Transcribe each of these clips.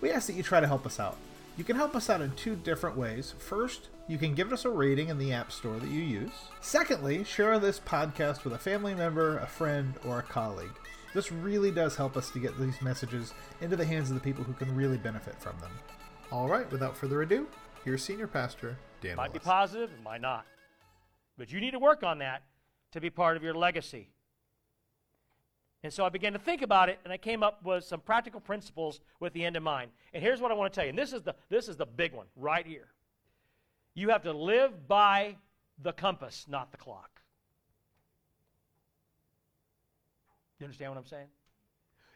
we ask that you try to help us out. You can help us out in two different ways. First, you can give us a rating in the App Store that you use. Secondly, share this podcast with a family member, a friend, or a colleague. This really does help us to get these messages into the hands of the people who can really benefit from them. All right, without further ado, here's Senior Pastor Dan Might be Willis. positive, might not. But you need to work on that to be part of your legacy. And so I began to think about it, and I came up with some practical principles with the end in mind. And here's what I want to tell you. And this is the this is the big one right here. You have to live by the compass, not the clock. You understand what I'm saying?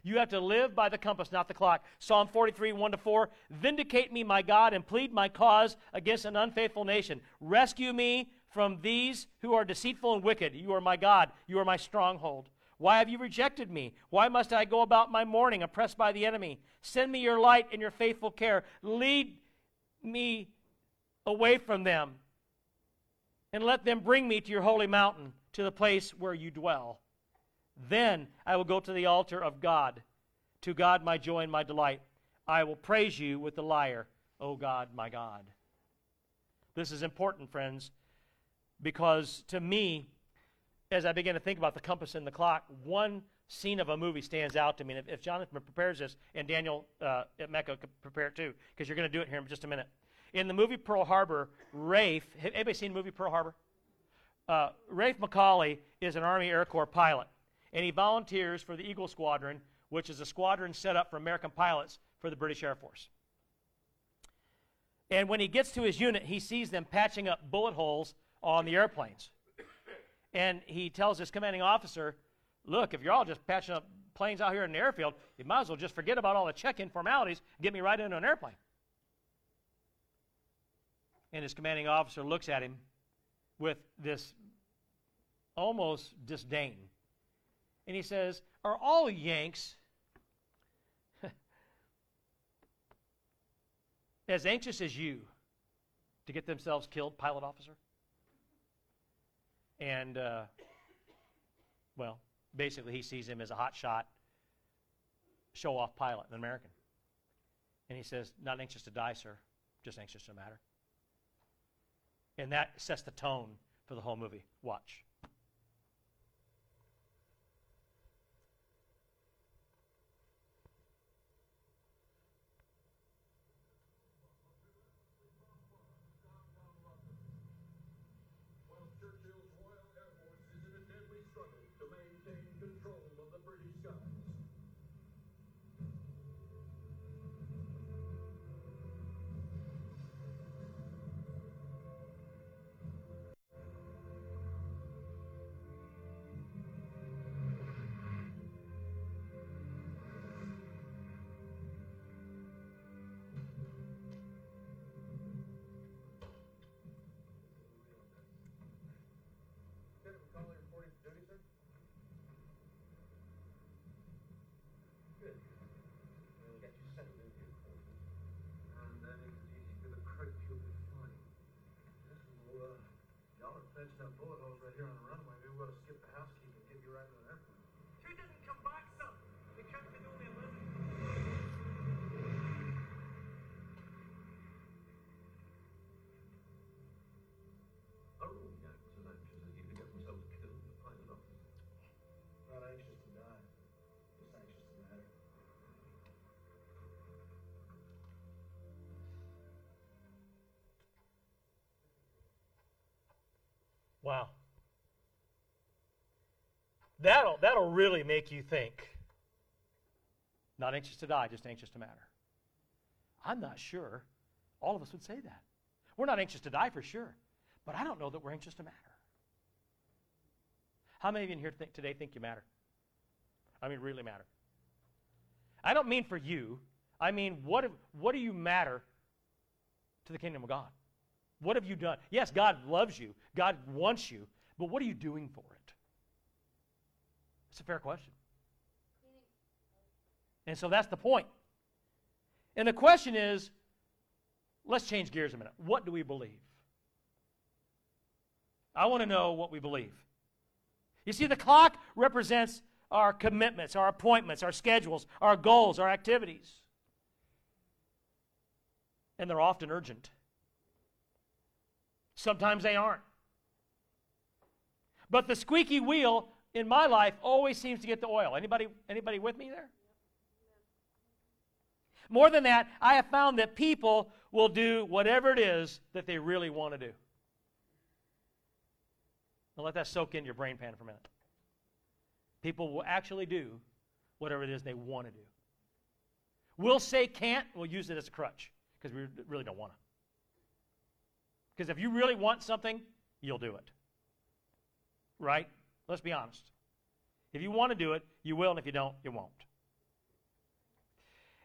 You have to live by the compass, not the clock. Psalm 43, 1 to 4. Vindicate me, my God, and plead my cause against an unfaithful nation. Rescue me from these who are deceitful and wicked. You are my God. You are my stronghold. Why have you rejected me? Why must I go about my mourning, oppressed by the enemy? Send me your light and your faithful care. Lead me away from them, and let them bring me to your holy mountain, to the place where you dwell. Then I will go to the altar of God, to God my joy and my delight. I will praise you with the lyre, O God, my God. This is important, friends, because to me, as I began to think about the compass and the clock, one scene of a movie stands out to me. And if, if Jonathan prepares this, and Daniel uh, at Mecca could prepare it too, because you're going to do it here in just a minute. In the movie Pearl Harbor, Rafe, have anybody seen the movie Pearl Harbor? Uh, Rafe McCawley is an Army Air Corps pilot, and he volunteers for the Eagle Squadron, which is a squadron set up for American pilots for the British Air Force. And when he gets to his unit, he sees them patching up bullet holes on the airplanes. And he tells his commanding officer, Look, if you're all just patching up planes out here in the airfield, you might as well just forget about all the check in formalities get me right into an airplane. And his commanding officer looks at him with this almost disdain. And he says, Are all Yanks as anxious as you to get themselves killed, pilot officer? And, uh, well, basically, he sees him as a hotshot, show off pilot, an American. And he says, Not anxious to die, sir, just anxious to matter. And that sets the tone for the whole movie. Watch. Are patching bullet holes right here on the runway. Maybe we'll skip the housekeeping and get you right in an Wow. That'll, that'll really make you think. Not anxious to die, just anxious to matter. I'm not sure all of us would say that. We're not anxious to die for sure, but I don't know that we're anxious to matter. How many of you in here think, today think you matter? I mean, really matter. I don't mean for you, I mean, what, what do you matter to the kingdom of God? What have you done? Yes, God loves you, God wants you, but what are you doing for it? It's a fair question. And so that's the point. And the question is let's change gears a minute. What do we believe? I want to know what we believe. You see, the clock represents our commitments, our appointments, our schedules, our goals, our activities. And they're often urgent. Sometimes they aren't. But the squeaky wheel in my life always seems to get the oil. Anybody anybody with me there? More than that, I have found that people will do whatever it is that they really want to do. Now let that soak in your brain pan for a minute. People will actually do whatever it is they want to do. We'll say can't, we'll use it as a crutch because we really don't want to. Because if you really want something, you'll do it. Right? Let's be honest. If you want to do it, you will, and if you don't, you won't.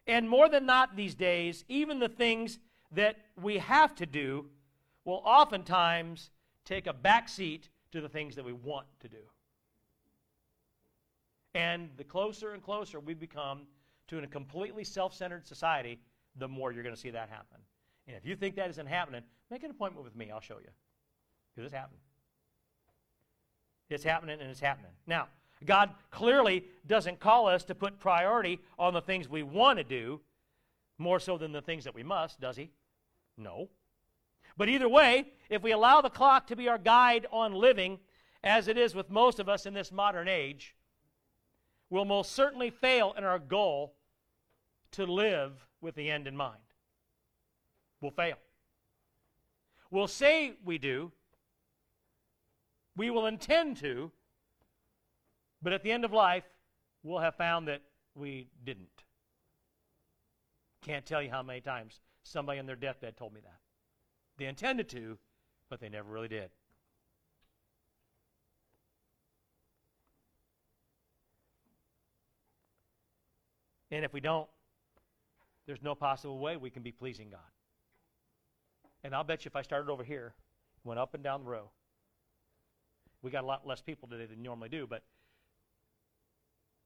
And more than not these days, even the things that we have to do will oftentimes take a back seat to the things that we want to do. And the closer and closer we become to a completely self centered society, the more you're going to see that happen. And if you think that isn't happening, make an appointment with me. I'll show you. Because it's happening. It's happening and it's happening. Now, God clearly doesn't call us to put priority on the things we want to do more so than the things that we must, does He? No. But either way, if we allow the clock to be our guide on living, as it is with most of us in this modern age, we'll most certainly fail in our goal to live with the end in mind. We'll fail. We'll say we do, we will intend to, but at the end of life, we'll have found that we didn't. Can't tell you how many times somebody on their deathbed told me that. They intended to, but they never really did. And if we don't, there's no possible way we can be pleasing God. And I'll bet you if I started over here, went up and down the row, we got a lot less people today than normally do, but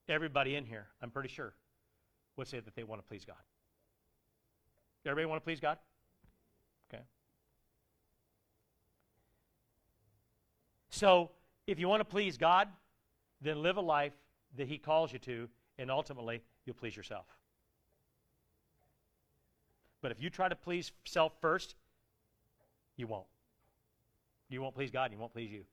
everybody in here, I'm pretty sure, would say that they want to please God. Everybody want to please God? Okay. So, if you want to please God, then live a life that He calls you to, and ultimately, you'll please yourself. But if you try to please self first, you won't. You won't please God, and you won't please you.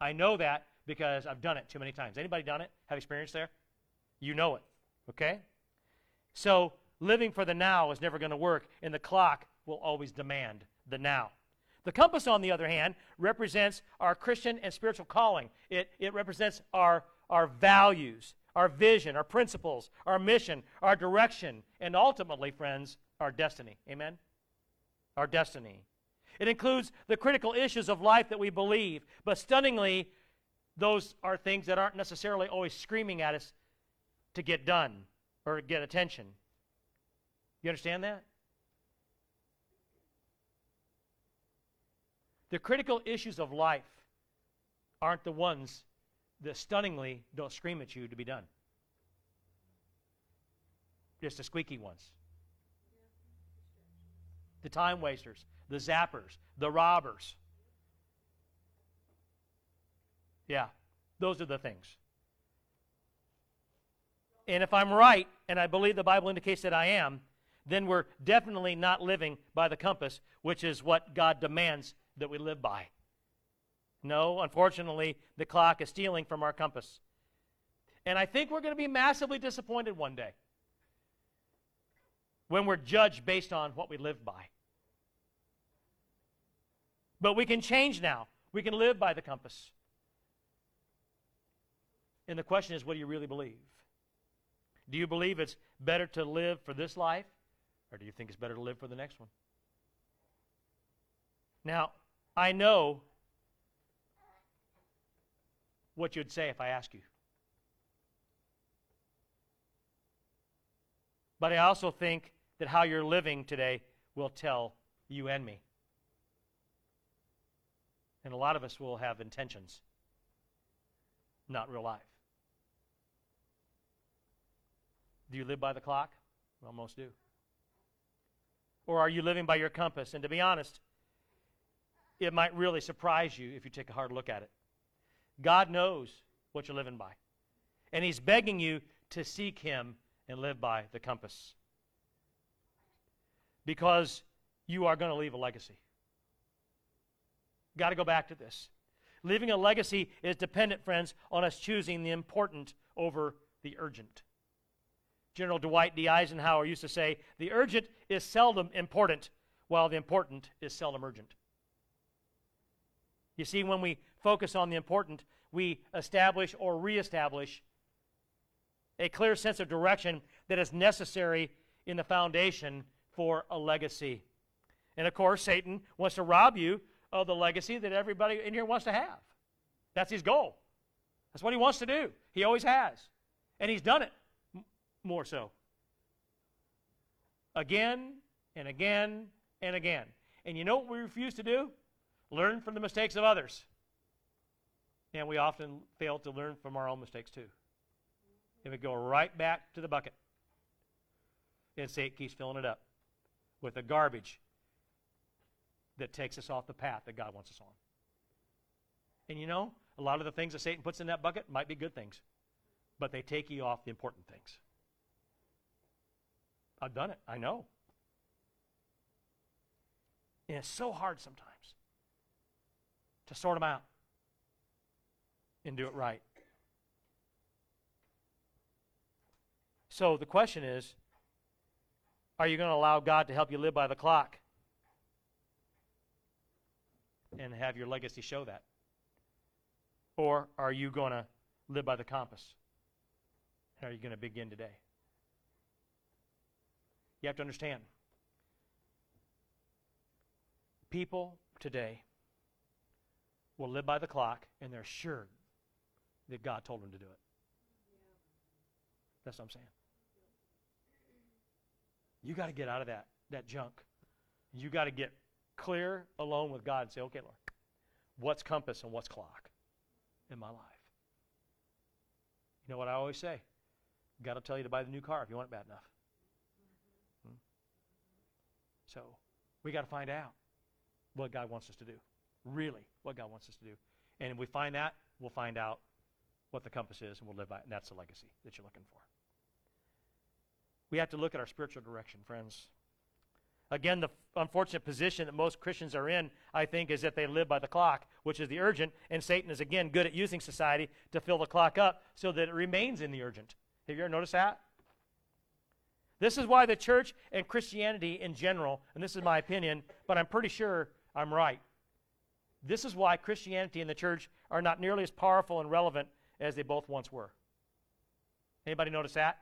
I know that because I've done it too many times. Anybody done it? Have experience there? You know it. Okay? So living for the now is never going to work, and the clock will always demand the now. The compass, on the other hand, represents our Christian and spiritual calling. It, it represents our, our values, our vision, our principles, our mission, our direction, and ultimately, friends, our destiny. Amen? Our destiny. It includes the critical issues of life that we believe, but stunningly, those are things that aren't necessarily always screaming at us to get done or get attention. You understand that? The critical issues of life aren't the ones that stunningly don't scream at you to be done. Just the squeaky ones. The time wasters, the zappers, the robbers. Yeah, those are the things. And if I'm right, and I believe the Bible indicates that I am, then we're definitely not living by the compass, which is what God demands that we live by. No, unfortunately, the clock is stealing from our compass. And I think we're going to be massively disappointed one day when we're judged based on what we live by. But we can change now. We can live by the compass. And the question is what do you really believe? Do you believe it's better to live for this life or do you think it's better to live for the next one? Now, I know what you'd say if I ask you. But I also think that how you're living today will tell you and me. And a lot of us will have intentions, not real life. Do you live by the clock? Well, most do. Or are you living by your compass? And to be honest, it might really surprise you if you take a hard look at it. God knows what you're living by. And He's begging you to seek Him and live by the compass. Because you are going to leave a legacy. Got to go back to this. Leaving a legacy is dependent, friends, on us choosing the important over the urgent. General Dwight D. Eisenhower used to say, The urgent is seldom important, while the important is seldom urgent. You see, when we focus on the important, we establish or reestablish a clear sense of direction that is necessary in the foundation for a legacy. And of course, Satan wants to rob you of the legacy that everybody in here wants to have. That's his goal. That's what he wants to do. He always has. And he's done it more so. Again and again and again. And you know what we refuse to do? Learn from the mistakes of others. And we often fail to learn from our own mistakes too. And we go right back to the bucket. And Satan keeps filling it up with the garbage that takes us off the path that God wants us on. And you know, a lot of the things that Satan puts in that bucket might be good things, but they take you off the important things. I've done it, I know. And it's so hard sometimes to sort them out and do it right. So the question is are you going to allow God to help you live by the clock and have your legacy show that? Or are you going to live by the compass? And are you going to begin today? You have to understand people today will live by the clock and they're sure that God told them to do it. That's what I'm saying. You got to get out of that, that junk. You got to get clear alone with God and say, okay, Lord, what's compass and what's clock in my life? You know what I always say? God will tell you to buy the new car if you want it bad enough. Hmm? So we got to find out what God wants us to do. Really, what God wants us to do. And if we find that, we'll find out what the compass is and we'll live by it. And that's the legacy that you're looking for. We have to look at our spiritual direction, friends. Again, the unfortunate position that most Christians are in, I think, is that they live by the clock, which is the urgent, and Satan is, again, good at using society to fill the clock up so that it remains in the urgent. Have you ever noticed that? This is why the church and Christianity in general, and this is my opinion, but I'm pretty sure I'm right. This is why Christianity and the church are not nearly as powerful and relevant as they both once were. Anybody notice that?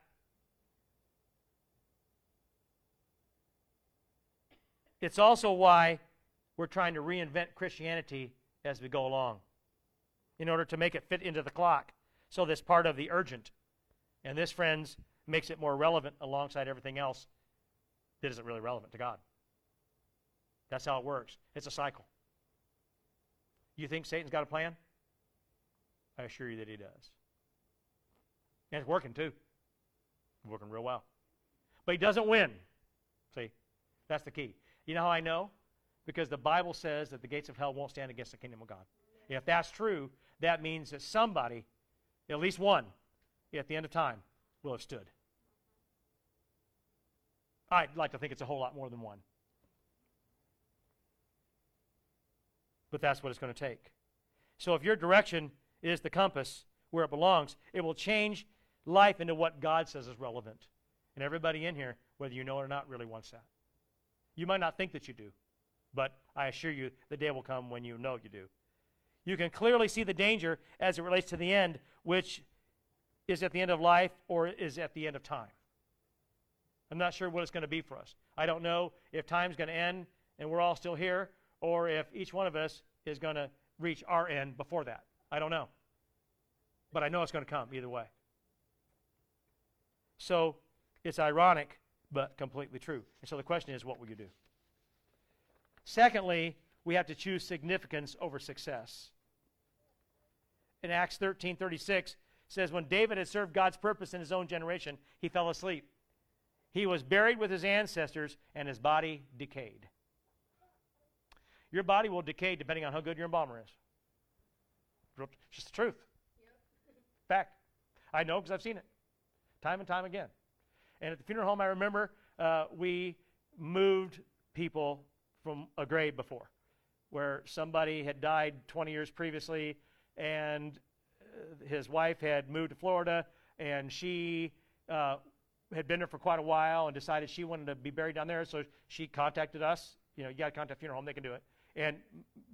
It's also why we're trying to reinvent Christianity as we go along in order to make it fit into the clock. So, this part of the urgent. And this, friends, makes it more relevant alongside everything else that isn't really relevant to God. That's how it works. It's a cycle. You think Satan's got a plan? I assure you that he does. And it's working too. working real well. But he doesn't win. See? That's the key. You know how I know? Because the Bible says that the gates of hell won't stand against the kingdom of God. If that's true, that means that somebody, at least one, at the end of time, will have stood. I'd like to think it's a whole lot more than one. But that's what it's going to take. So if your direction is the compass where it belongs, it will change life into what God says is relevant. And everybody in here, whether you know it or not, really wants that. You might not think that you do, but I assure you the day will come when you know you do. You can clearly see the danger as it relates to the end, which is at the end of life or is at the end of time. I'm not sure what it's going to be for us. I don't know if time's going to end and we're all still here, or if each one of us is going to reach our end before that. I don't know. But I know it's going to come either way. So it's ironic but completely true. And so the question is, what will you do? Secondly, we have to choose significance over success. In Acts 13 36, says, When David had served God's purpose in his own generation, he fell asleep. He was buried with his ancestors, and his body decayed. Your body will decay depending on how good your embalmer is. It's just the truth. Fact. I know because I've seen it time and time again. And at the funeral home, I remember uh, we moved people from a grave before, where somebody had died 20 years previously, and uh, his wife had moved to Florida, and she uh, had been there for quite a while and decided she wanted to be buried down there. So she contacted us. You know, you got to contact funeral home; they can do it, and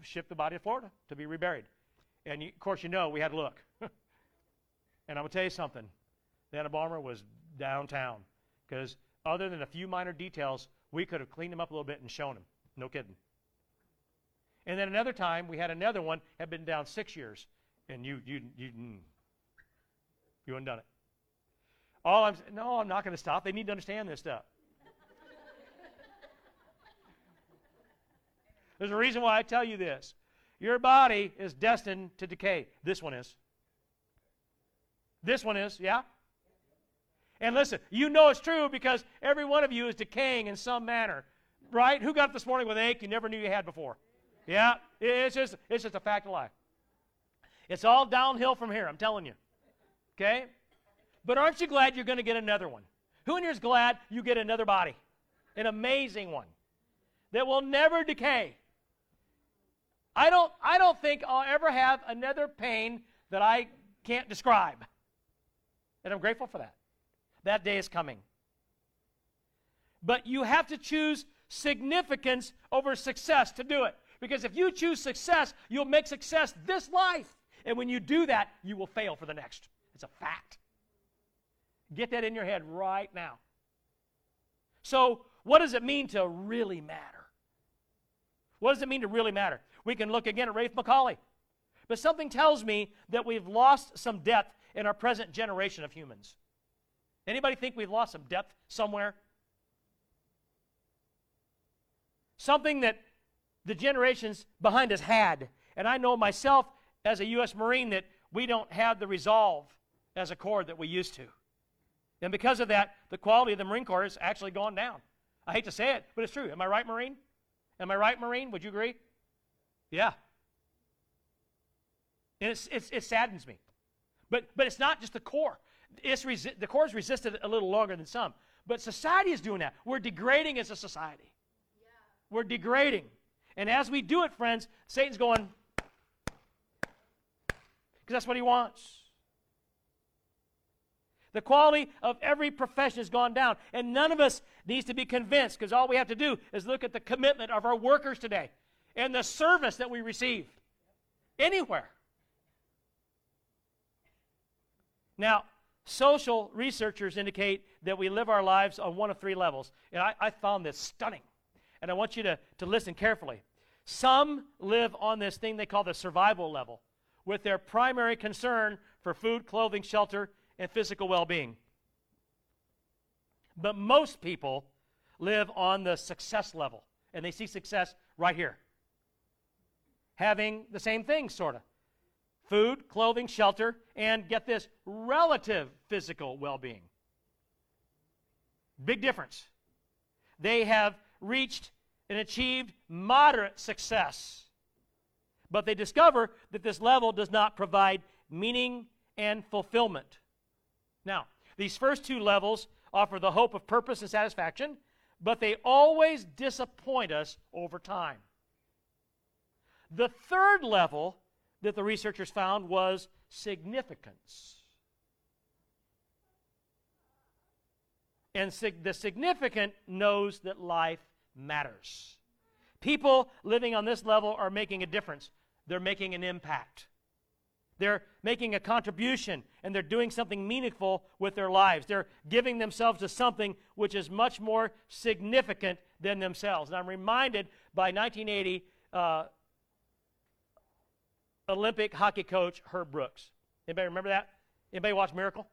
ship the body to Florida to be reburied. And you, of course, you know we had to look. and I'm gonna tell you something. The embalmer was downtown because other than a few minor details, we could have cleaned him up a little bit and shown him. No kidding. And then another time, we had another one had been down six years, and you you you mm, you hadn't done it. All I'm no, I'm not going to stop. They need to understand this stuff. There's a reason why I tell you this. Your body is destined to decay. This one is. This one is, yeah? And listen, you know it's true because every one of you is decaying in some manner. Right? Who got up this morning with ache you never knew you had before? Yeah? It's just, it's just a fact of life. It's all downhill from here, I'm telling you. Okay? But aren't you glad you're going to get another one? Who in here is glad you get another body? An amazing one that will never decay. I don't, I don't think I'll ever have another pain that I can't describe. And I'm grateful for that. That day is coming. But you have to choose significance over success to do it. Because if you choose success, you'll make success this life. And when you do that, you will fail for the next. It's a fact. Get that in your head right now. So, what does it mean to really matter? What does it mean to really matter? We can look again at Rafe McCawley. But something tells me that we've lost some depth in our present generation of humans. Anybody think we've lost some depth somewhere? Something that the generations behind us had. And I know myself as a U.S. Marine that we don't have the resolve as a Corps that we used to. And because of that, the quality of the Marine Corps has actually gone down. I hate to say it, but it's true. Am I right, Marine? Am I right, Marine? Would you agree? Yeah. And it's, it's, it saddens me. But, but it's not just the Corps. It's resi- the Corps has resisted a little longer than some. But society is doing that. We're degrading as a society. Yeah. We're degrading. And as we do it, friends, Satan's going, because that's what he wants. The quality of every profession has gone down. And none of us needs to be convinced because all we have to do is look at the commitment of our workers today and the service that we receive anywhere. Now, social researchers indicate that we live our lives on one of three levels. And I, I found this stunning. And I want you to, to listen carefully. Some live on this thing they call the survival level, with their primary concern for food, clothing, shelter, and physical well being. But most people live on the success level, and they see success right here. Having the same thing, sort of food, clothing, shelter, and get this relative physical well being. Big difference. They have reached and achieved moderate success, but they discover that this level does not provide meaning and fulfillment. Now, these first two levels offer the hope of purpose and satisfaction, but they always disappoint us over time. The third level that the researchers found was significance. And sig- the significant knows that life matters. People living on this level are making a difference, they're making an impact. They're making a contribution and they're doing something meaningful with their lives. They're giving themselves to something which is much more significant than themselves. And I'm reminded by 1980 uh, Olympic hockey coach Herb Brooks. Anybody remember that? Anybody watch Miracle?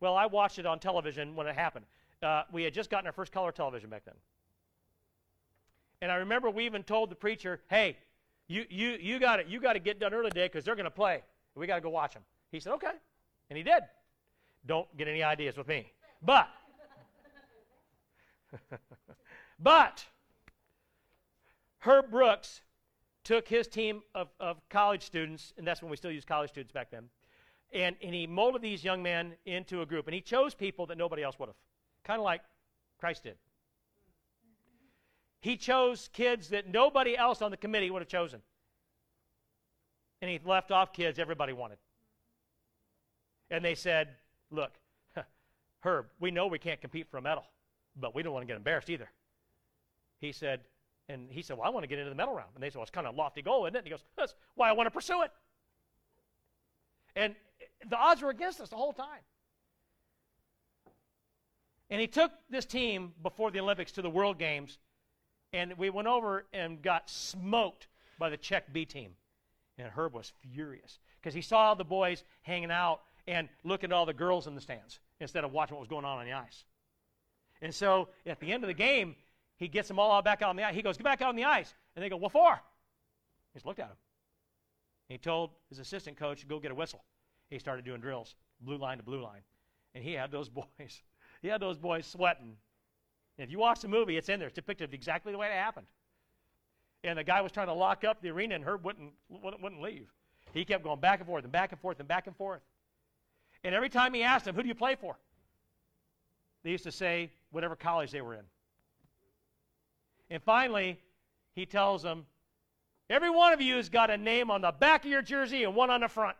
Well, I watched it on television when it happened. uh, we had just gotten our first color television back then. And I remember we even told the preacher, hey, you, you, you got it you to get done early today because they're going to play. We got to go watch them. He said, okay. And he did. Don't get any ideas with me. But, but, Herb Brooks took his team of, of college students, and that's when we still use college students back then, and, and he molded these young men into a group. And he chose people that nobody else would have, kind of like Christ did. He chose kids that nobody else on the committee would have chosen. And he left off kids everybody wanted. And they said, Look, Herb, we know we can't compete for a medal, but we don't want to get embarrassed either. He said, and he said, Well, I want to get into the medal round. And they said, Well, it's kind of a lofty goal, isn't it? And he goes, That's why I want to pursue it. And the odds were against us the whole time. And he took this team before the Olympics to the World Games, and we went over and got smoked by the Czech B team. And Herb was furious because he saw the boys hanging out and looking at all the girls in the stands instead of watching what was going on on the ice. And so at the end of the game, he gets them all back out on the ice. He goes, Get back out on the ice. And they go, What for? He just looked at him. he told his assistant coach, to Go get a whistle. He started doing drills, blue line to blue line. And he had those boys, he had those boys sweating. And if you watch the movie, it's in there. It's depicted exactly the way it happened. And the guy was trying to lock up the arena, and Herb wouldn't, wouldn't leave. He kept going back and forth and back and forth and back and forth. And every time he asked them, Who do you play for? They used to say whatever college they were in. And finally, he tells them, Every one of you has got a name on the back of your jersey and one on the front.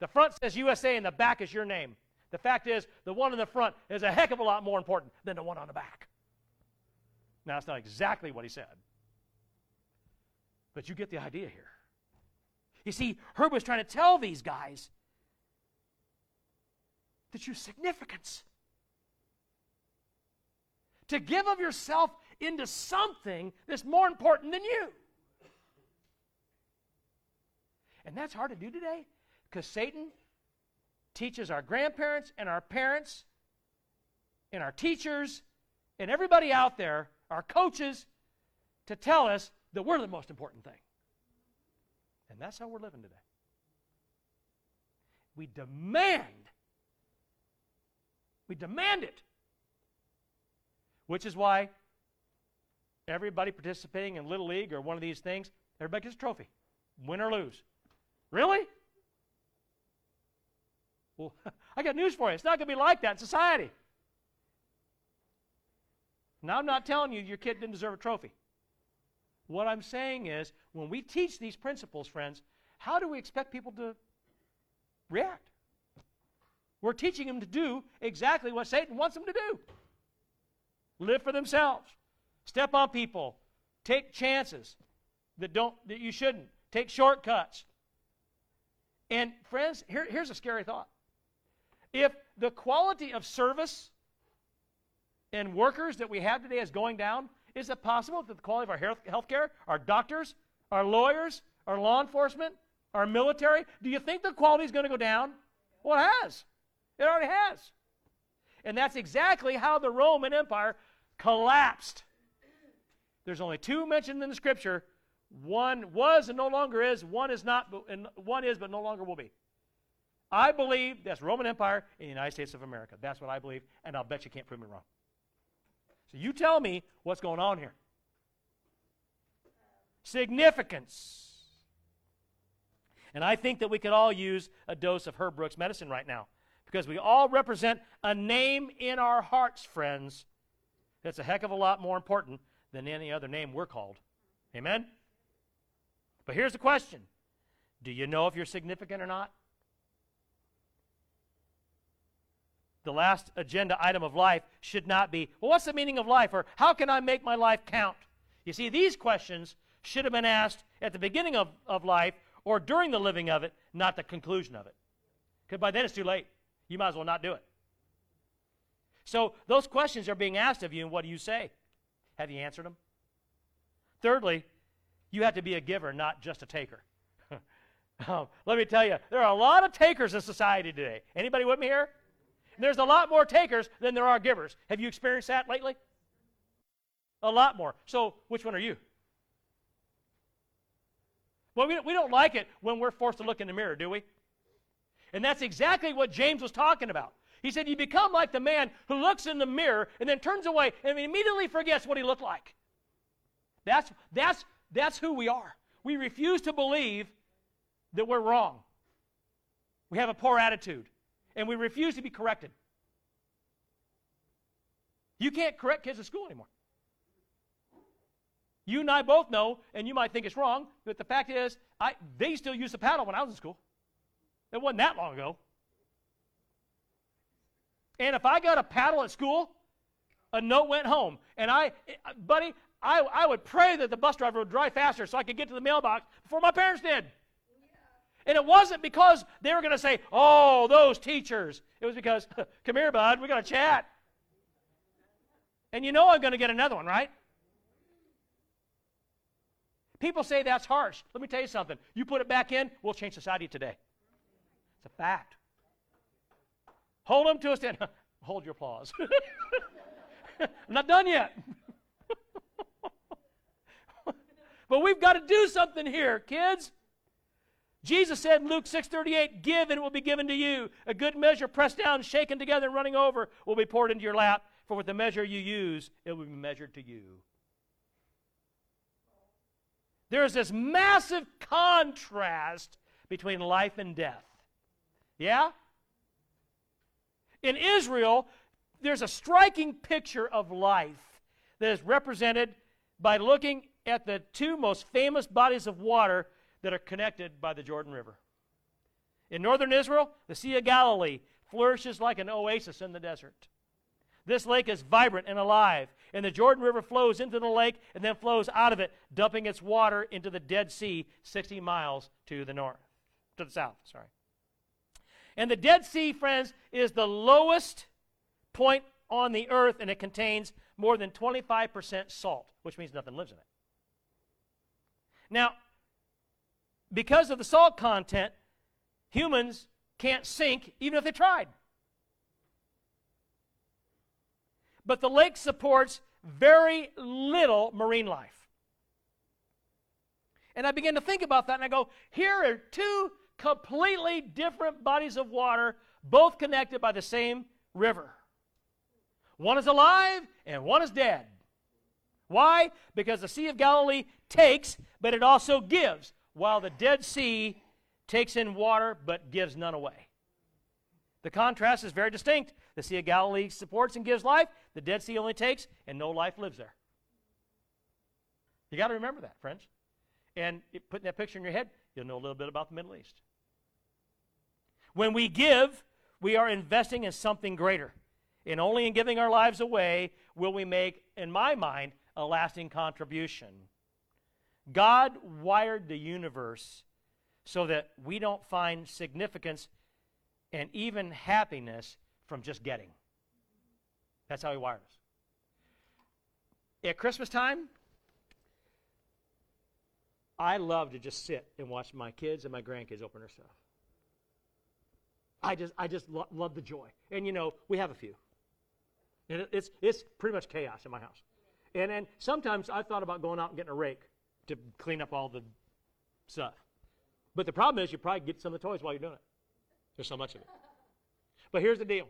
The front says USA and the back is your name. The fact is, the one in the front is a heck of a lot more important than the one on the back. Now, that's not exactly what he said. But you get the idea here. You see, Herb was trying to tell these guys that your significance. To give of yourself into something that's more important than you. And that's hard to do today because Satan teaches our grandparents and our parents and our teachers and everybody out there, our coaches, to tell us that we're the most important thing. And that's how we're living today. We demand, we demand it. Which is why everybody participating in Little League or one of these things, everybody gets a trophy, win or lose. Really? Well, I got news for you. It's not going to be like that in society. Now, I'm not telling you your kid didn't deserve a trophy. What I'm saying is, when we teach these principles, friends, how do we expect people to react? We're teaching them to do exactly what Satan wants them to do live for themselves, step on people, take chances that, don't, that you shouldn't, take shortcuts. And, friends, here, here's a scary thought. If the quality of service and workers that we have today is going down, is it possible that the quality of our health care, our doctors, our lawyers, our law enforcement, our military, do you think the quality is going to go down? Well, it has. It already has. And that's exactly how the Roman Empire collapsed. There's only two mentioned in the scripture. One was and no longer is, one is not and one is but no longer will be. I believe that's Roman Empire in the United States of America. That's what I believe, and I'll bet you can't prove me wrong. So you tell me what's going on here. Significance. And I think that we could all use a dose of Herb Brooks medicine right now because we all represent a name in our hearts, friends, that's a heck of a lot more important than any other name we're called. Amen? But here's the question Do you know if you're significant or not? The last agenda item of life should not be, well, what's the meaning of life? Or how can I make my life count? You see, these questions should have been asked at the beginning of, of life or during the living of it, not the conclusion of it. Because by then it's too late. You might as well not do it. So those questions are being asked of you, and what do you say? Have you answered them? Thirdly, you have to be a giver, not just a taker. um, let me tell you, there are a lot of takers in society today. Anybody with me here? There's a lot more takers than there are givers. Have you experienced that lately? A lot more. So, which one are you? Well, we, we don't like it when we're forced to look in the mirror, do we? And that's exactly what James was talking about. He said, You become like the man who looks in the mirror and then turns away and immediately forgets what he looked like. That's, that's, that's who we are. We refuse to believe that we're wrong. We have a poor attitude, and we refuse to be corrected. You can't correct kids at school anymore. You and I both know, and you might think it's wrong, but the fact is, I, they still used the paddle when I was in school. It wasn't that long ago. And if I got a paddle at school, a note went home. And I, buddy, I, I would pray that the bus driver would drive faster so I could get to the mailbox before my parents did. And it wasn't because they were going to say, oh, those teachers. It was because, come here, bud, we're going to chat. And you know I'm going to get another one, right? People say that's harsh. Let me tell you something. You put it back in, we'll change society today. It's a fact. Hold them to a stand. Hold your applause. I'm not done yet. but we've got to do something here, kids. Jesus said in Luke 6:38, "Give and it will be given to you. A good measure pressed down, shaken together and running over will be poured into your lap, for with the measure you use, it will be measured to you." There's this massive contrast between life and death. Yeah? In Israel, there's a striking picture of life that is represented by looking at the two most famous bodies of water that are connected by the Jordan River. In northern Israel, the Sea of Galilee flourishes like an oasis in the desert. This lake is vibrant and alive, and the Jordan River flows into the lake and then flows out of it, dumping its water into the Dead Sea 60 miles to the north, to the south, sorry. And the Dead Sea, friends, is the lowest point on the earth, and it contains more than 25% salt, which means nothing lives in it. Now, because of the salt content, humans can't sink even if they tried. But the lake supports very little marine life. And I begin to think about that, and I go, here are two completely different bodies of water, both connected by the same river. One is alive, and one is dead. Why? Because the Sea of Galilee takes, but it also gives, while the Dead Sea takes in water but gives none away. The contrast is very distinct. The Sea of Galilee supports and gives life, the Dead Sea only takes, and no life lives there. You got to remember that, friends. And putting that picture in your head, you'll know a little bit about the Middle East. When we give, we are investing in something greater. And only in giving our lives away will we make, in my mind, a lasting contribution. God wired the universe so that we don't find significance and even happiness from just getting. That's how he wired us. At Christmas time, I love to just sit and watch my kids and my grandkids open their stuff. I just, I just lo- love the joy. And you know, we have a few. And it, it's, it's pretty much chaos in my house. And then sometimes I thought about going out and getting a rake to clean up all the stuff. But the problem is you probably get some of the toys while you're doing it. There's so much of it. But here's the deal.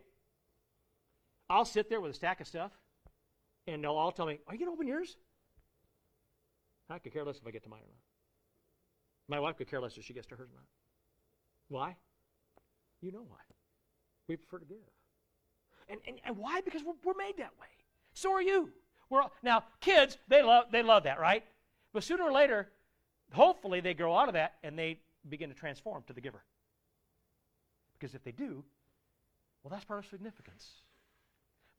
I'll sit there with a stack of stuff, and they'll all tell me, Are you going to open yours? I could care less if I get to mine or not. My wife could care less if she gets to hers or not. Why? You know why. We prefer to give. And, and, and why? Because we're, we're made that way. So are you. We're all, now, kids, they love, they love that, right? But sooner or later, hopefully they grow out of that and they begin to transform to the giver. Because if they do, well, that's part of significance.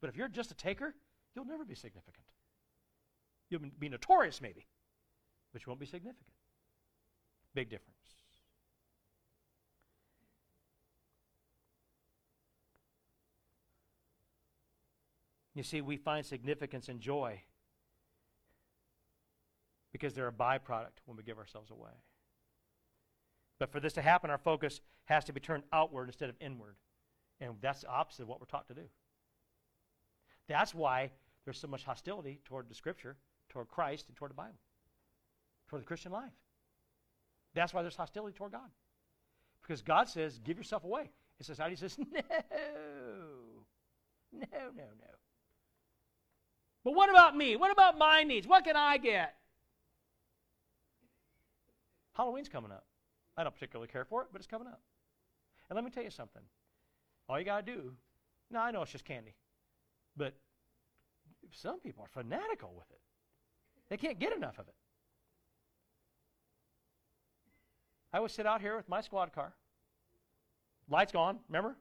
But if you're just a taker, you'll never be significant. You'll be notorious, maybe, but you won't be significant. Big difference. You see, we find significance and joy because they're a byproduct when we give ourselves away. But for this to happen, our focus has to be turned outward instead of inward. And that's the opposite of what we're taught to do. That's why there's so much hostility toward the Scripture, toward Christ, and toward the Bible, toward the Christian life. That's why there's hostility toward God. Because God says, give yourself away. And society says, no, no, no, no. But what about me? What about my needs? What can I get? Halloween's coming up. I don't particularly care for it, but it's coming up. And let me tell you something. All you got to do, now I know it's just candy, but some people are fanatical with it. They can't get enough of it. I would sit out here with my squad car. Lights gone, remember?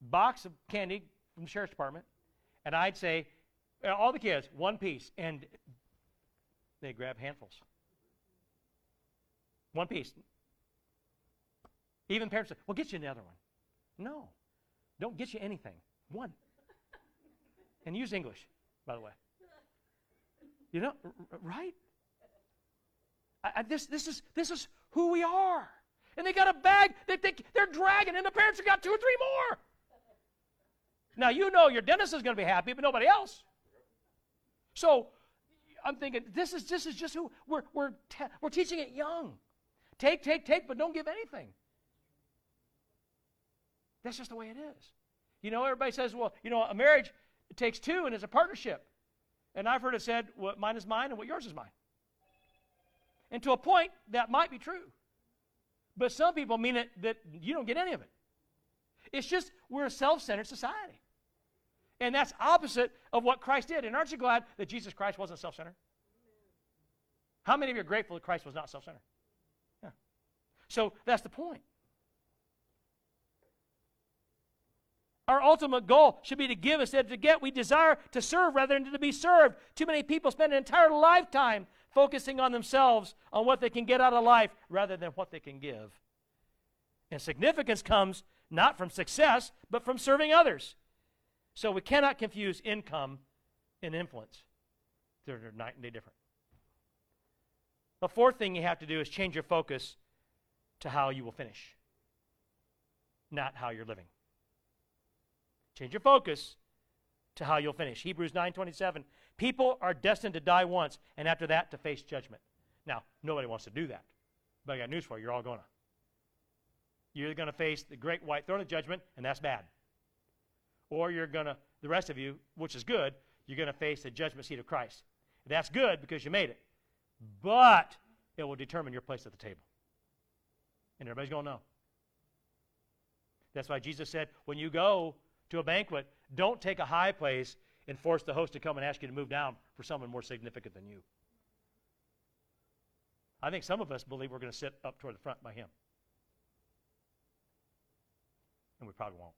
Box of candy from the sheriff's department, and I'd say, uh, all the kids, one piece, and they grab handfuls. One piece. Even parents say, well, get you another one. No, don't get you anything. One. And use English, by the way. You know, right? I, I, this, this, is, this is who we are. And they got a bag that they, they're dragging, and the parents have got two or three more. Now, you know your dentist is going to be happy, but nobody else. So, I'm thinking, this is, this is just who we're, we're, te- we're teaching it young. Take, take, take, but don't give anything. That's just the way it is. You know, everybody says, well, you know, a marriage takes two and it's a partnership. And I've heard it said, what mine is mine and what yours is mine. And to a point, that might be true. But some people mean it that you don't get any of it. It's just we're a self centered society. And that's opposite of what Christ did. And aren't you glad that Jesus Christ wasn't self centered? How many of you are grateful that Christ was not self centered? Yeah. So that's the point. Our ultimate goal should be to give instead of to get. We desire to serve rather than to be served. Too many people spend an entire lifetime focusing on themselves, on what they can get out of life, rather than what they can give. And significance comes not from success, but from serving others. So we cannot confuse income and influence. They're night and day different. The fourth thing you have to do is change your focus to how you will finish, not how you're living. Change your focus to how you'll finish. Hebrews 9:27. People are destined to die once and after that to face judgment. Now, nobody wants to do that. But I got news for you, you're all going to. You're going to face the great white throne of judgment and that's bad. Or you're going to the rest of you, which is good, you're going to face the judgment seat of Christ. That's good because you made it. But it will determine your place at the table. And everybody's going to know. That's why Jesus said, when you go to a banquet, don't take a high place and force the host to come and ask you to move down for someone more significant than you. I think some of us believe we're going to sit up toward the front by him. And we probably won't.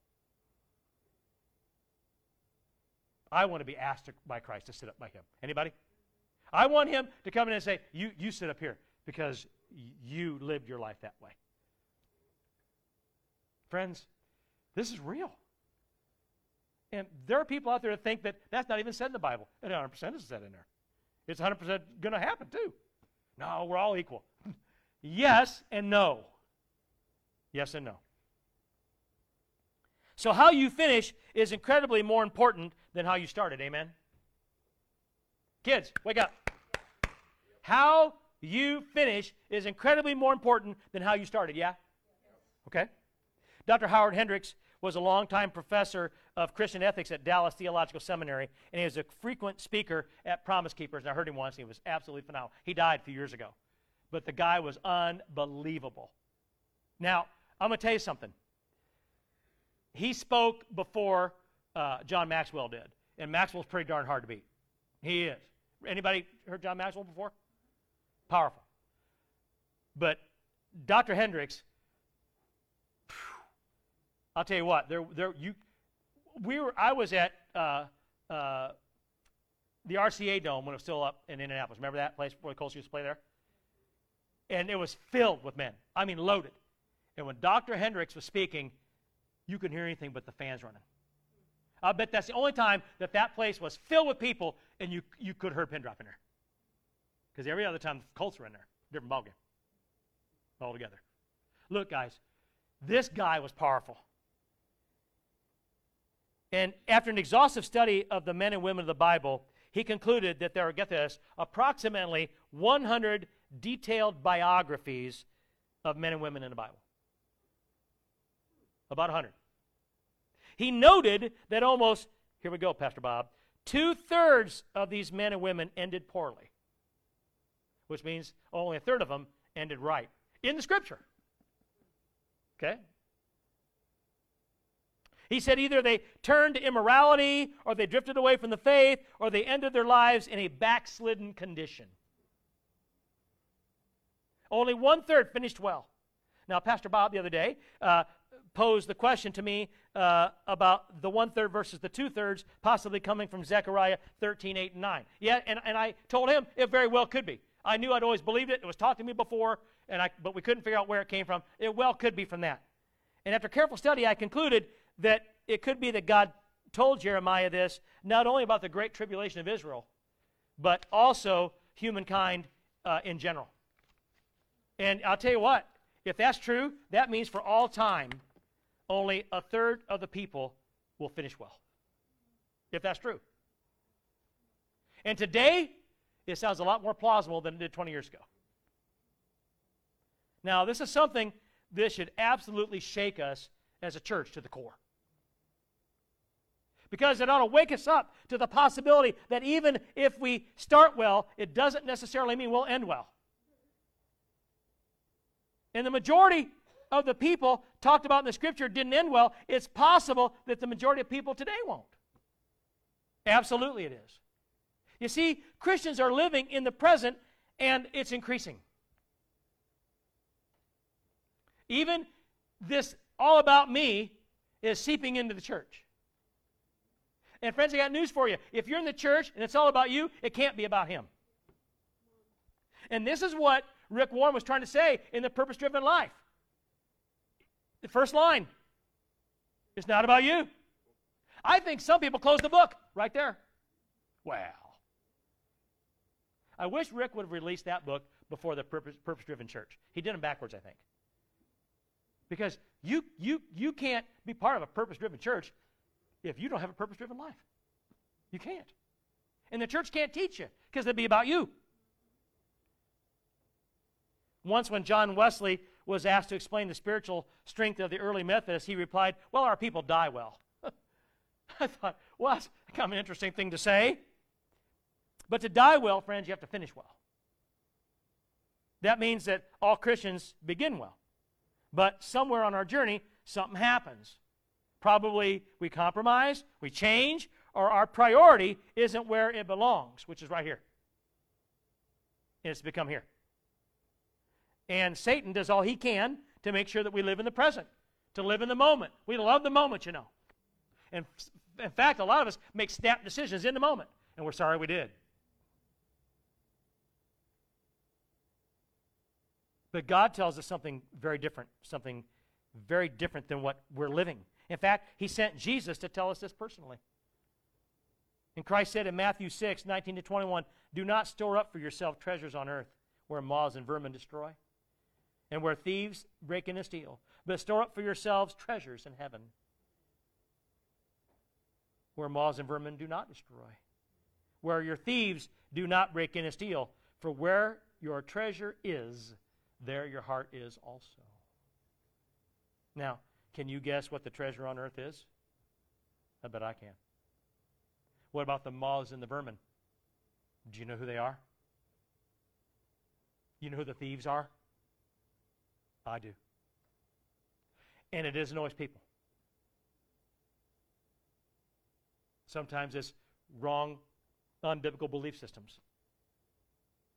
I want to be asked to, by Christ to sit up by him. Anybody? I want him to come in and say, you, you sit up here because you lived your life that way. Friends, this is real. And there are people out there that think that that's not even said in the Bible. And 100% is said in there. It's 100% going to happen too. No, we're all equal. yes and no. Yes and no. So, how you finish is incredibly more important than how you started. Amen? Kids, wake up. How you finish is incredibly more important than how you started. Yeah? Okay? Dr. Howard Hendricks was a longtime professor of Christian ethics at Dallas Theological Seminary, and he was a frequent speaker at Promise Keepers. And I heard him once, and he was absolutely phenomenal. He died a few years ago. But the guy was unbelievable. Now, I'm going to tell you something. He spoke before uh, John Maxwell did, and Maxwell's pretty darn hard to beat. He is. Anybody heard John Maxwell before? Powerful. But Dr. Hendricks I'll tell you what. There, there, you, we were. I was at uh, uh, the RCA Dome when it was still up in Indianapolis. Remember that place where the Colts used to play there? And it was filled with men. I mean, loaded. And when Dr. Hendricks was speaking, you couldn't hear anything but the fans running. I bet that's the only time that that place was filled with people, and you you could hear pin drop in there. Because every other time the Colts were in there, different ballgame altogether. Look, guys, This guy was powerful. And after an exhaustive study of the men and women of the Bible, he concluded that there are, get this, approximately 100 detailed biographies of men and women in the Bible. About 100. He noted that almost, here we go, Pastor Bob, two thirds of these men and women ended poorly, which means only a third of them ended right in the scripture. Okay? He said either they turned to immorality, or they drifted away from the faith, or they ended their lives in a backslidden condition. Only one third finished well. Now, Pastor Bob the other day uh, posed the question to me uh, about the one third versus the two thirds, possibly coming from Zechariah 13, 8, and 9. Yeah, and, and I told him it very well could be. I knew I'd always believed it. It was taught to me before, and I, but we couldn't figure out where it came from. It well could be from that. And after careful study, I concluded that it could be that God told Jeremiah this not only about the great tribulation of Israel, but also humankind uh, in general. And I'll tell you what, if that's true, that means for all time, only a third of the people will finish well. If that's true. And today, it sounds a lot more plausible than it did 20 years ago. Now, this is something that should absolutely shake us as a church to the core. Because it ought to wake us up to the possibility that even if we start well, it doesn't necessarily mean we'll end well. And the majority of the people talked about in the scripture didn't end well. It's possible that the majority of people today won't. Absolutely, it is. You see, Christians are living in the present and it's increasing. Even this all about me is seeping into the church. And friends, I got news for you. If you're in the church and it's all about you, it can't be about him. And this is what Rick Warren was trying to say in the purpose driven life. The first line it's not about you. I think some people close the book right there. Well, I wish Rick would have released that book before the purpose, driven church. He did them backwards, I think. Because you, you, you can't be part of a purpose driven church if you don't have a purpose driven life. You can't. And the church can't teach you because it'd be about you. Once, when John Wesley was asked to explain the spiritual strength of the early Methodists, he replied, Well, our people die well. I thought, well, that's kind of an interesting thing to say. But to die well, friends, you have to finish well. That means that all Christians begin well. But somewhere on our journey, something happens. Probably we compromise, we change, or our priority isn't where it belongs, which is right here. It's become here. And Satan does all he can to make sure that we live in the present, to live in the moment. We love the moment, you know. And in fact, a lot of us make snap decisions in the moment, and we're sorry we did. But God tells us something very different, something very different than what we're living. In fact, He sent Jesus to tell us this personally. And Christ said in Matthew 6, 19 to 21, Do not store up for yourself treasures on earth where moths and vermin destroy and where thieves break in and steal. But store up for yourselves treasures in heaven, where moths and vermin do not destroy, where your thieves do not break in and steal. For where your treasure is, there your heart is also. Now, can you guess what the treasure on earth is? I bet I can. What about the moths and the vermin? Do you know who they are? You know who the thieves are? I do. And it isn't always people. Sometimes it's wrong, unbiblical belief systems.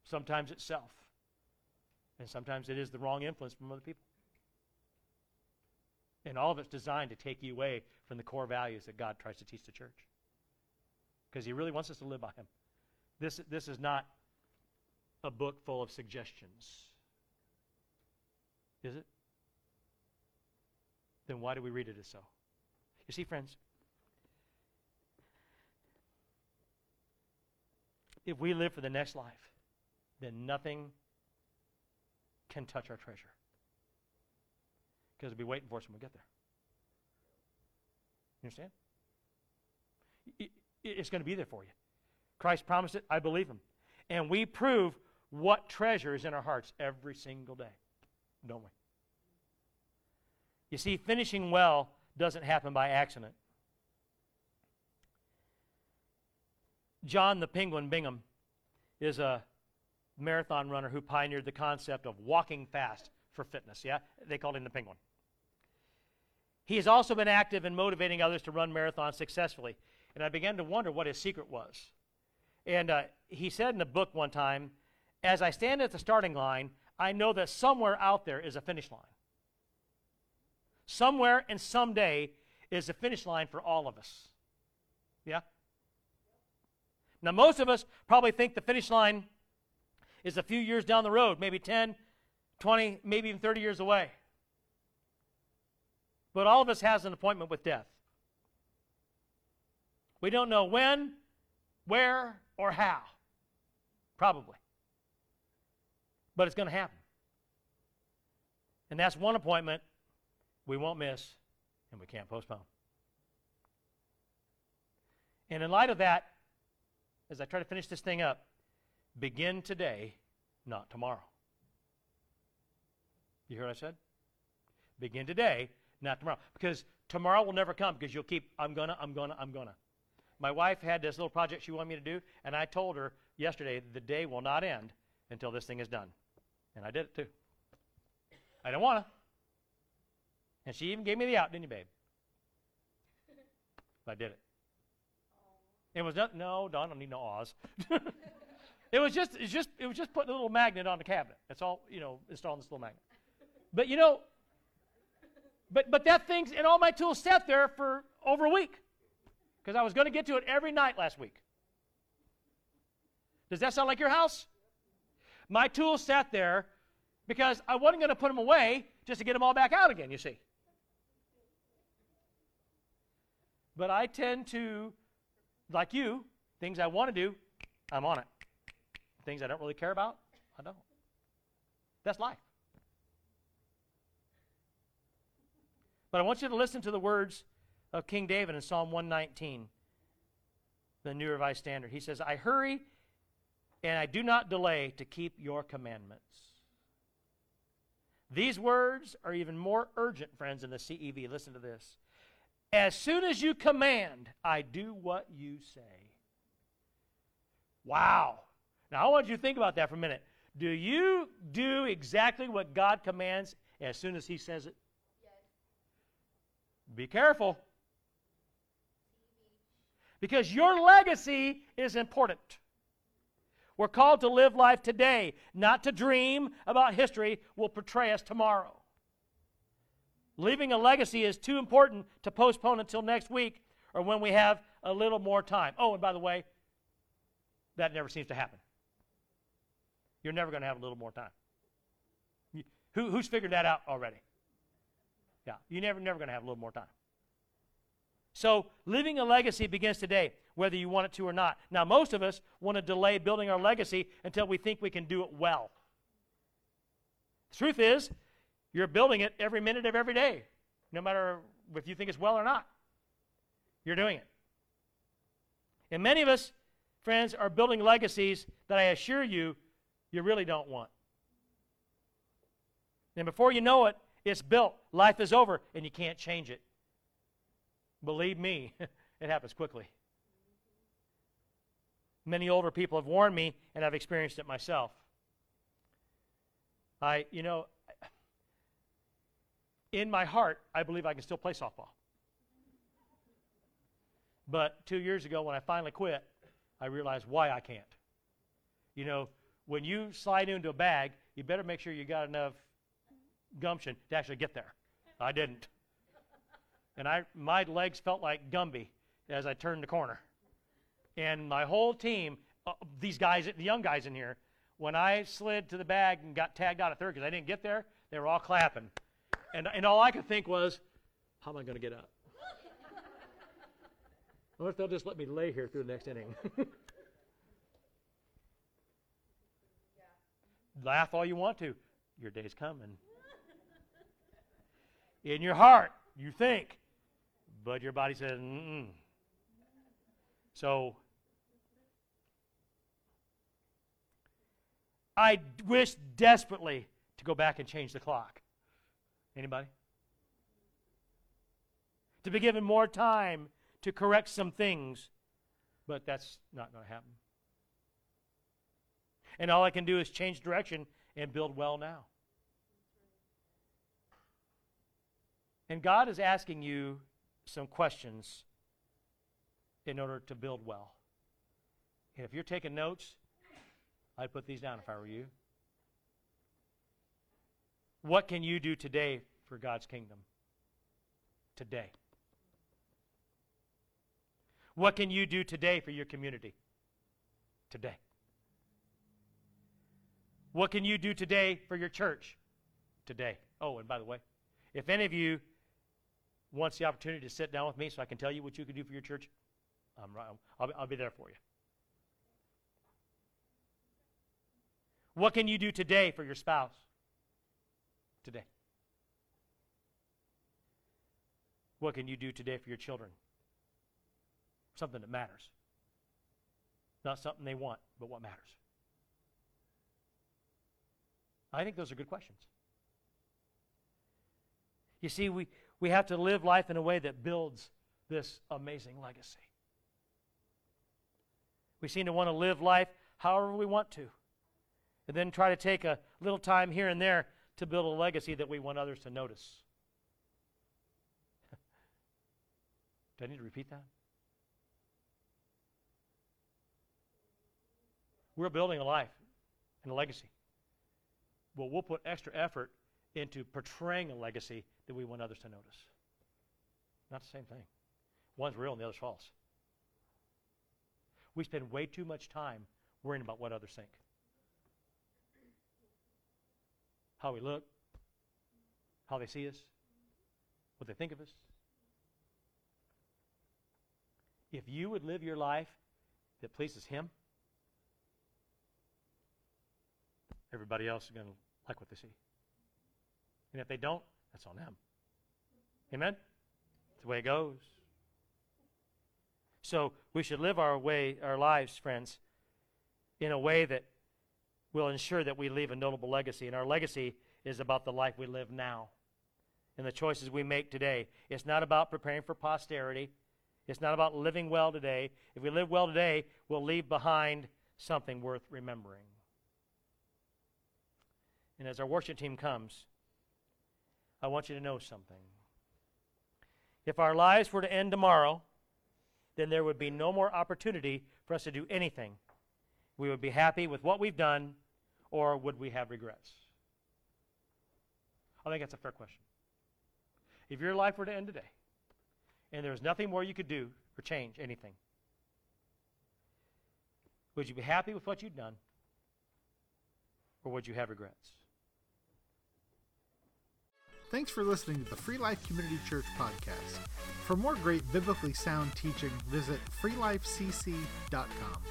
Sometimes it's self. And sometimes it is the wrong influence from other people. And all of it's designed to take you away from the core values that God tries to teach the church. Because He really wants us to live by Him. This, this is not a book full of suggestions. Is it? Then why do we read it as so? You see, friends, if we live for the next life, then nothing can touch our treasure. Because it'll be waiting for us when we get there. You understand? It- it- it's going to be there for you. Christ promised it. I believe him. And we prove what treasure is in our hearts every single day, don't we? You see, finishing well doesn't happen by accident. John the Penguin Bingham is a marathon runner who pioneered the concept of walking fast for fitness. Yeah? They called him the Penguin. He has also been active in motivating others to run marathons successfully. And I began to wonder what his secret was. And uh, he said in a book one time, As I stand at the starting line, I know that somewhere out there is a finish line. Somewhere and someday is a finish line for all of us. Yeah? Now, most of us probably think the finish line is a few years down the road, maybe 10, 20, maybe even 30 years away. But all of us has an appointment with death. We don't know when, where, or how. Probably. But it's going to happen. And that's one appointment we won't miss and we can't postpone. And in light of that, as I try to finish this thing up, begin today, not tomorrow. You hear what I said? Begin today, not tomorrow. Because tomorrow will never come because you'll keep, I'm gonna, I'm gonna, I'm gonna. My wife had this little project she wanted me to do, and I told her yesterday the day will not end until this thing is done. And I did it too. I don't want to. And she even gave me the out, didn't you, babe? But I did it. It was not, no, Don, I don't need no Oz. it was just, it's just, it was just putting a little magnet on the cabinet. That's all, you know, installing this little magnet. But you know, but but that thing's and all my tools sat there for over a week because I was going to get to it every night last week. Does that sound like your house? My tools sat there because I wasn't going to put them away just to get them all back out again. You see. But I tend to, like you, things I want to do, I'm on it. Things I don't really care about, I don't. That's life. But I want you to listen to the words of King David in Psalm 119, the New Revised Standard. He says, I hurry and I do not delay to keep your commandments. These words are even more urgent, friends, in the CEV. Listen to this. As soon as you command, I do what you say. Wow. Now, I want you to think about that for a minute. Do you do exactly what God commands as soon as He says it? Be careful. Because your legacy is important. We're called to live life today, not to dream about history will portray us tomorrow. Leaving a legacy is too important to postpone until next week or when we have a little more time. Oh, and by the way, that never seems to happen. You're never going to have a little more time. Who, who's figured that out already? Yeah, you're never, never going to have a little more time. So, living a legacy begins today, whether you want it to or not. Now, most of us want to delay building our legacy until we think we can do it well. The truth is, you're building it every minute of every day, no matter if you think it's well or not. You're doing it. And many of us, friends, are building legacies that I assure you, you really don't want. And before you know it, it's built. Life is over, and you can't change it. Believe me, it happens quickly. Many older people have warned me, and I've experienced it myself. I, you know, in my heart, I believe I can still play softball. But two years ago, when I finally quit, I realized why I can't. You know, when you slide into a bag, you better make sure you got enough gumption to actually get there. I didn't. And I, my legs felt like Gumby as I turned the corner. And my whole team, uh, these guys, the young guys in here, when I slid to the bag and got tagged out at third because I didn't get there, they were all clapping. And, and all I could think was, how am I going to get up? I wonder if they'll just let me lay here through the next inning. Laugh all you want to. Your day's coming. In your heart, you think, but your body says, mm So, I wish desperately to go back and change the clock. Anybody? To be given more time to correct some things, but that's not going to happen. And all I can do is change direction and build well now. And God is asking you some questions in order to build well. And if you're taking notes, I'd put these down if I were you. What can you do today for God's kingdom? Today. What can you do today for your community? Today. What can you do today for your church? Today. Oh, and by the way, if any of you wants the opportunity to sit down with me so I can tell you what you can do for your church, I'm right. I'll, I'll be there for you. What can you do today for your spouse? Today. What can you do today for your children? Something that matters. Not something they want, but what matters. I think those are good questions. You see, we, we have to live life in a way that builds this amazing legacy. We seem to want to live life however we want to, and then try to take a little time here and there to build a legacy that we want others to notice. Do I need to repeat that? We're building a life and a legacy. Well, we'll put extra effort into portraying a legacy that we want others to notice. Not the same thing. One's real and the other's false. We spend way too much time worrying about what others think. How we look, how they see us, what they think of us. If you would live your life that pleases Him, everybody else is going to like what they see. And if they don't, that's on them. Amen? That's the way it goes. So we should live our way, our lives, friends, in a way that will ensure that we leave a notable legacy. And our legacy is about the life we live now and the choices we make today. It's not about preparing for posterity. It's not about living well today. If we live well today, we'll leave behind something worth remembering. And as our worship team comes, I want you to know something. If our lives were to end tomorrow, then there would be no more opportunity for us to do anything. We would be happy with what we've done, or would we have regrets? I think that's a fair question. If your life were to end today, and there was nothing more you could do or change anything, would you be happy with what you'd done, or would you have regrets? Thanks for listening to the Free Life Community Church podcast. For more great biblically sound teaching, visit freelifecc.com.